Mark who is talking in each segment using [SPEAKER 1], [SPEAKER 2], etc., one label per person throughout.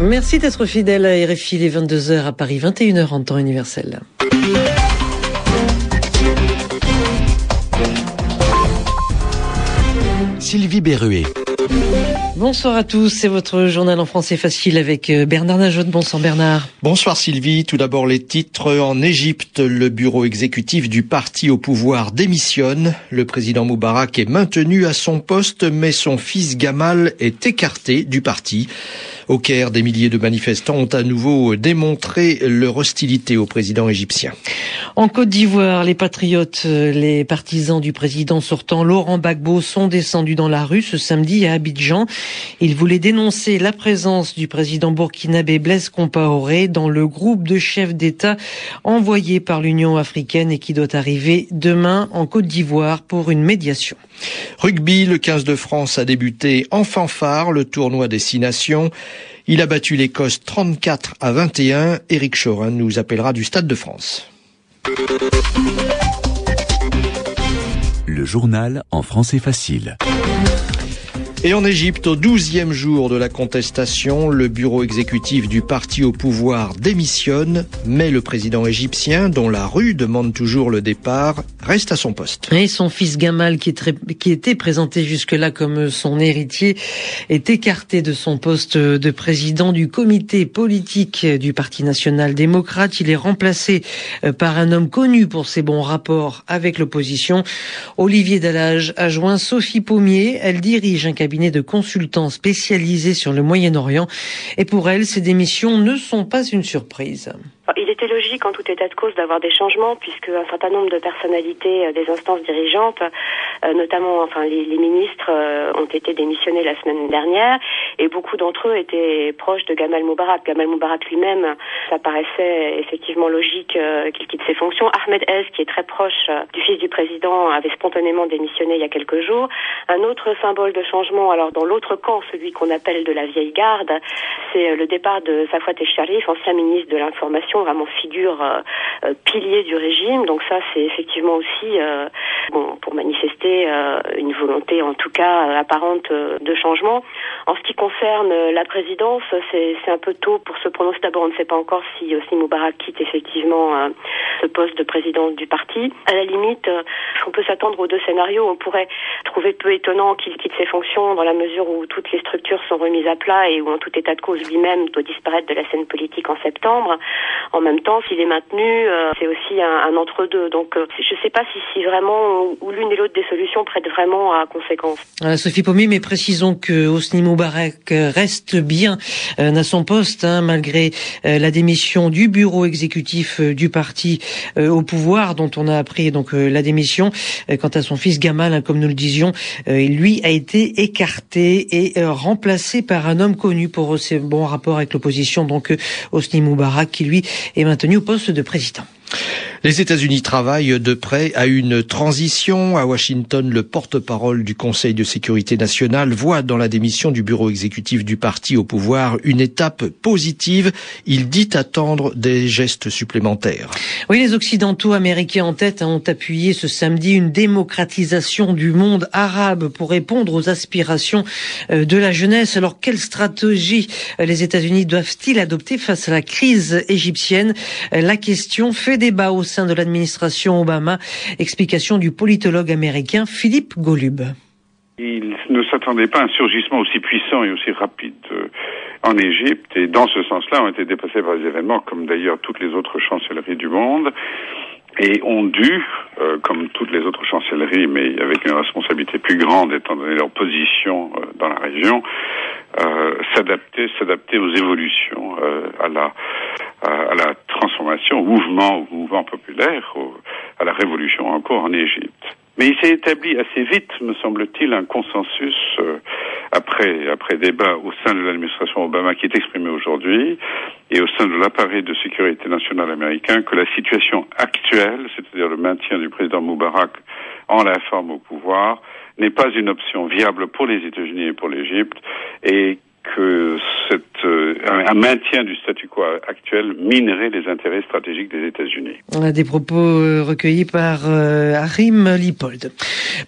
[SPEAKER 1] Merci d'être fidèle à RFI les 22h à Paris, 21h en temps universel.
[SPEAKER 2] Sylvie Berruet.
[SPEAKER 1] Bonsoir à tous, c'est votre journal en français facile avec euh, Bernard Najot. Bonsoir Bernard.
[SPEAKER 3] Bonsoir Sylvie, tout d'abord les titres. En Égypte, le bureau exécutif du parti au pouvoir démissionne. Le président Moubarak est maintenu à son poste, mais son fils Gamal est écarté du parti. Au Caire, des milliers de manifestants ont à nouveau démontré leur hostilité au président égyptien.
[SPEAKER 1] En Côte d'Ivoire, les patriotes, les partisans du président sortant Laurent Gbagbo sont descendus dans la rue ce samedi à Abidjan. Ils voulaient dénoncer la présence du président burkinabé Blaise Compaoré dans le groupe de chefs d'État envoyé par l'Union africaine et qui doit arriver demain en Côte d'Ivoire pour une médiation.
[SPEAKER 3] Rugby, le 15 de France a débuté en fanfare le tournoi des Six Nations. Il a battu l'Écosse 34 à 21. Éric Chorin nous appellera du Stade de France.
[SPEAKER 2] Le journal en français facile.
[SPEAKER 3] Et en Égypte, au douzième jour de la contestation, le bureau exécutif du parti au pouvoir démissionne, mais le président égyptien, dont la rue demande toujours le départ, reste à son poste.
[SPEAKER 1] Et son fils Gamal, qui, qui était présenté jusque-là comme son héritier, est écarté de son poste de président du comité politique du Parti national démocrate. Il est remplacé euh, par un homme connu pour ses bons rapports avec l'opposition. Olivier Dallage a joint Sophie Pommier. Elle dirige un cabinet cabinet de consultants spécialisés sur le Moyen-Orient. Et pour elle, ces démissions ne sont pas une surprise.
[SPEAKER 4] Était logique en tout état de cause d'avoir des changements puisque un certain nombre de personnalités euh, des instances dirigeantes, euh, notamment enfin les, ministres, euh, ont été démissionnés la semaine dernière et beaucoup d'entre eux étaient proches de Gamal Moubarak. Gamal Moubarak lui-même, ça paraissait effectivement logique qu'il quitte ses fonctions. Ahmed Ez, qui est très proche du fils du président, avait spontanément démissionné il y a quelques jours. Un autre symbole de changement, alors dans l'autre camp, celui qu'on appelle de la vieille garde, c'est le départ de Safwat El-Sharif, ancien ministre de l'information vraiment figure euh, euh, pilier du régime. Donc ça, c'est effectivement aussi euh, bon, pour manifester une volonté, en tout cas apparente, de changement. En ce qui concerne la présidence, c'est un peu tôt pour se prononcer. D'abord, on ne sait pas encore si Hosni Moubarak quitte effectivement ce poste de président du parti. À la limite, on peut s'attendre aux deux scénarios. On pourrait trouver peu étonnant qu'il quitte ses fonctions dans la mesure où toutes les structures sont remises à plat et où en tout état de cause lui-même doit disparaître de la scène politique en septembre. En même temps, s'il est maintenu, euh, c'est aussi un, entre-deux. Donc, euh, je ne sais pas si, si vraiment ou, l'une et l'autre des solutions prêtent vraiment à
[SPEAKER 1] Sophie Pommier, mais précisons que Hosni Moubarak reste bien euh, à son poste, hein, malgré la démission du bureau exécutif du parti au pouvoir, dont on a appris donc la démission. quant à son fils Gamal, hein, comme nous le disions, lui a été écarté et remplacé par un homme connu pour ses bons rapports avec l'opposition, donc Hosni Moubarak, qui lui est maintenu au poste de président.
[SPEAKER 3] Les États-Unis travaillent de près à une transition. À Washington, le porte-parole du Conseil de sécurité nationale voit dans la démission du bureau exécutif du parti au pouvoir une étape positive. Il dit attendre des gestes supplémentaires.
[SPEAKER 1] Oui, les Occidentaux américains en tête ont appuyé ce samedi une démocratisation du monde arabe pour répondre aux aspirations euh, de la jeunesse. Alors, quelle stratégie euh, les États-Unis doivent-ils adopter face à la crise égyptienne? Euh, La question fait débat au sein de l'administration Obama. Explication du politologue américain Philippe Golub.
[SPEAKER 5] Il ne s'attendait pas à un surgissement aussi puissant et aussi rapide euh, en Égypte. Et dans ce sens-là, ont été dépassés par les événements, comme d'ailleurs toutes les autres chancelleries du monde et ont dû, euh, comme toutes les autres chancelleries, mais avec une responsabilité plus grande étant donné leur position euh, dans la région, euh, s'adapter, s'adapter aux évolutions, à la à, la transformation, au mouvement, au mouvement populaire, à la révolution en cours en Égypte. Mais il s'est établi assez vite, me semble-t-il, un consensus euh, après après débat au sein de l'administration Obama qui est exprimé aujourd'hui et au sein de l'appareil de sécurité nationale américain que la situation actuelle, c'est-à-dire le maintien du président Moubarak en la forme au pouvoir, n'est pas une option viable pour les États-Unis et pour l'Égypte et que cette, euh, un maintien du statu quo actuel minerait les intérêts stratégiques des États-Unis.
[SPEAKER 1] Des propos euh, recueillis par euh, Harim Lipold.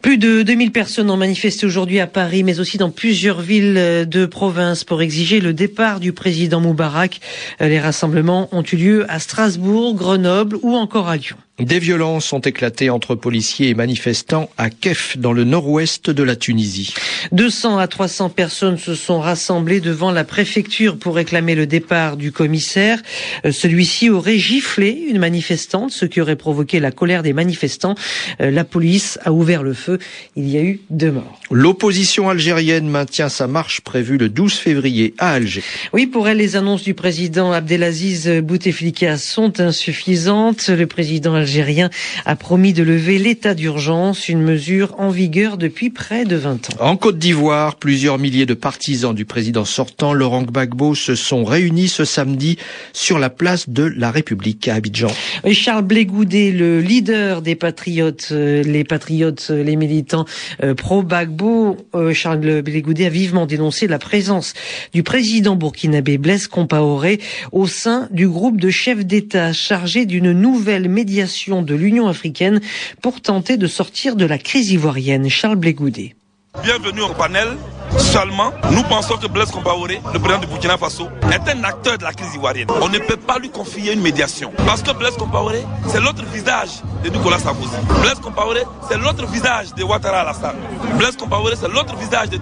[SPEAKER 1] Plus de 2000 personnes ont manifesté aujourd'hui à Paris, mais aussi dans plusieurs villes de province pour exiger le départ du président Moubarak. Les rassemblements ont eu lieu à Strasbourg, Grenoble ou encore à Lyon.
[SPEAKER 3] Des violences ont éclaté entre policiers et manifestants à Kef, dans le nord-ouest de la Tunisie.
[SPEAKER 1] 200 à 300 personnes se sont rassemblées devant la préfecture pour réclamer le départ du commissaire. Euh, celui-ci aurait giflé une manifestante, ce qui aurait provoqué la colère des manifestants. Euh, la police a ouvert le feu. Il y a eu deux morts.
[SPEAKER 3] L'opposition algérienne maintient sa marche prévue le 12 février à Alger.
[SPEAKER 1] Oui, pour elle, les annonces du président Abdelaziz Bouteflika sont insuffisantes. Le président algérien a promis de lever l'état d'urgence, une mesure en vigueur depuis près de 20 ans.
[SPEAKER 3] En Côte d'Ivoire, plusieurs milliers de partisans du président sortant, Laurent Gbagbo, se sont réunis ce samedi sur la place de la République à Abidjan.
[SPEAKER 1] Charles Blégoudet, le leader des patriotes, euh, les patriotes, euh, les militants euh, pro-Gbagbo, Charles Blégoudet a vivement dénoncé la présence du président burkinabé Blaise Compaoré au sein du groupe de chefs d'État chargé d'une nouvelle médiation de l'Union africaine pour tenter de sortir de la crise ivoirienne. Charles Blégoudet.
[SPEAKER 6] Bienvenue au panel Seulement, nous pensons que Blaise Compaoré, le président du Burkina Faso, est un acteur de la crise ivoirienne. On ne peut pas lui confier une médiation. Parce que Blaise Compaoré, c'est l'autre visage de Nicolas Sarkozy. Blaise Compaoré, c'est l'autre visage de Ouattara Alassane. Blaise Compaoré, c'est l'autre visage de,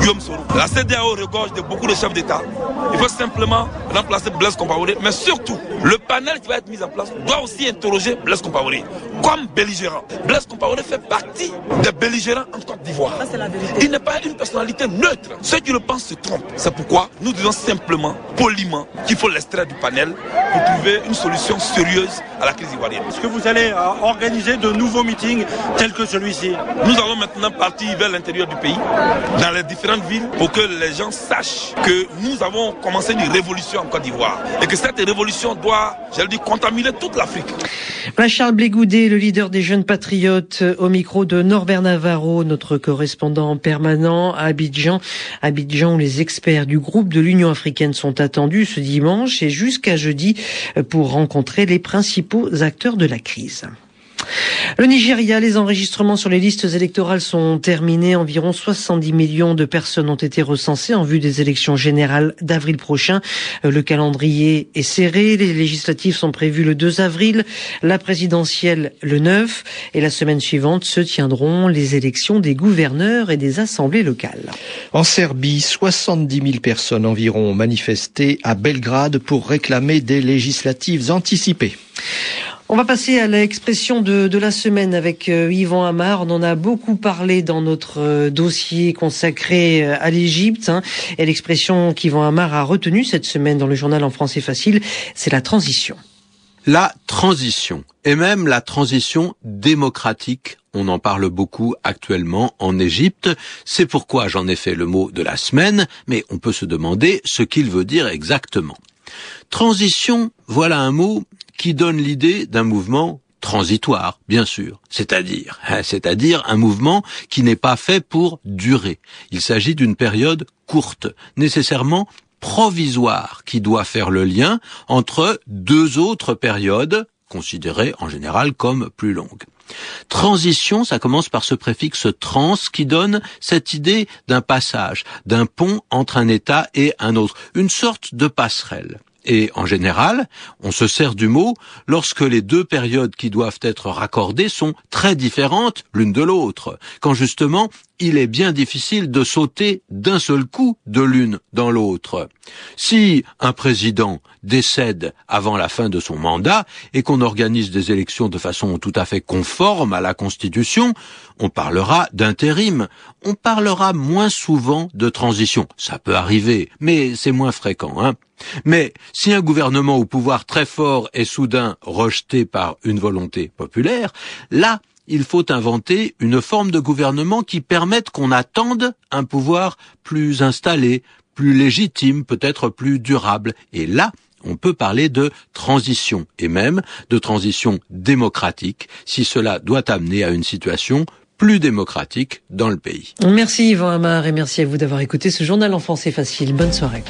[SPEAKER 6] Guillaume Soro. La CDAO regorge de beaucoup de chefs d'État. Il faut simplement remplacer Blaise Compaoré. Mais surtout, le panel qui va être mis en place doit aussi interroger Blaise Compaoré comme belligérant. Blaise Compaoré fait partie des belligérants en Côte d'Ivoire. Il n'est pas une personnalité neutre. Ceux qui le pensent se trompent. C'est pourquoi nous disons simplement, poliment, qu'il faut l'extraire du panel pour trouver une solution sérieuse à la crise ivoirienne.
[SPEAKER 7] Est-ce que vous allez euh, organiser de nouveaux meetings tels que celui-ci?
[SPEAKER 6] Nous allons maintenant partir vers l'intérieur du pays, dans les différentes villes, pour que les gens sachent que nous avons commencé une révolution en Côte d'Ivoire et que cette révolution doit, j'allais dire, contaminer toute l'Afrique.
[SPEAKER 1] Charles Blégoudet, le leader des jeunes patriotes, au micro de Norbert Navarro, notre correspondant permanent à Abidjan. Abidjan, où les experts du groupe de l'Union africaine sont attendus ce dimanche et jusqu'à jeudi pour rencontrer les principaux acteurs de la crise. Le Nigeria, les enregistrements sur les listes électorales sont terminés. Environ 70 millions de personnes ont été recensées en vue des élections générales d'avril prochain. Euh, le calendrier est serré. Les législatives sont prévues le 2 avril, la présidentielle le 9 et la semaine suivante se tiendront les élections des gouverneurs et des assemblées locales.
[SPEAKER 3] En Serbie, 70 000 personnes environ ont manifesté à Belgrade pour réclamer des législatives anticipées.
[SPEAKER 1] On va passer à l'expression de, la semaine avec euh, Yvan Amar. On en a beaucoup parlé dans notre euh, dossier consacré euh, à l'Égypte. Hein. Et l'expression qu'Yvan Amar a retenue cette semaine dans le journal en français facile, c'est la transition.
[SPEAKER 8] La transition, et même la transition démocratique, on en parle beaucoup actuellement en Égypte, c'est pourquoi j'en ai fait le mot de la semaine, mais on peut se demander ce qu'il veut dire exactement. Transition, voilà un mot qui donne l'idée d'un mouvement transitoire, bien sûr, c'est-à-dire, hein, c'est-à-dire un mouvement qui n'est pas fait pour durer. Il s'agit d'une période courte, nécessairement provisoire, qui doit faire le lien entre deux autres périodes considérées en général comme plus longues. Transition, ça commence par ce préfixe trans qui donne cette idée d'un passage, d'un pont entre un état et un autre, une sorte de passerelle. Et en général, on se sert du mot lorsque les deux périodes qui doivent être raccordées sont très différentes l'une de l'autre, quand justement il est bien difficile de sauter d'un seul coup de l'une dans l'autre. Si un président décède avant la fin de son mandat et qu'on organise des élections de façon tout à fait conforme à la Constitution, on parlera d'intérim. On parlera moins souvent de transition. Ça peut arriver, mais c'est moins fréquent. Hein mais si un gouvernement au pouvoir très fort est soudain rejeté par une volonté populaire, là, il faut inventer une forme de gouvernement qui permette qu'on attende un pouvoir plus installé, plus légitime, peut-être plus durable. Et là, on peut parler de transition, et même de transition démocratique, si cela doit amener à une situation plus démocratique dans le pays.
[SPEAKER 1] Merci Yvan Amar et merci à vous d'avoir écouté ce journal en français facile. Bonne soirée.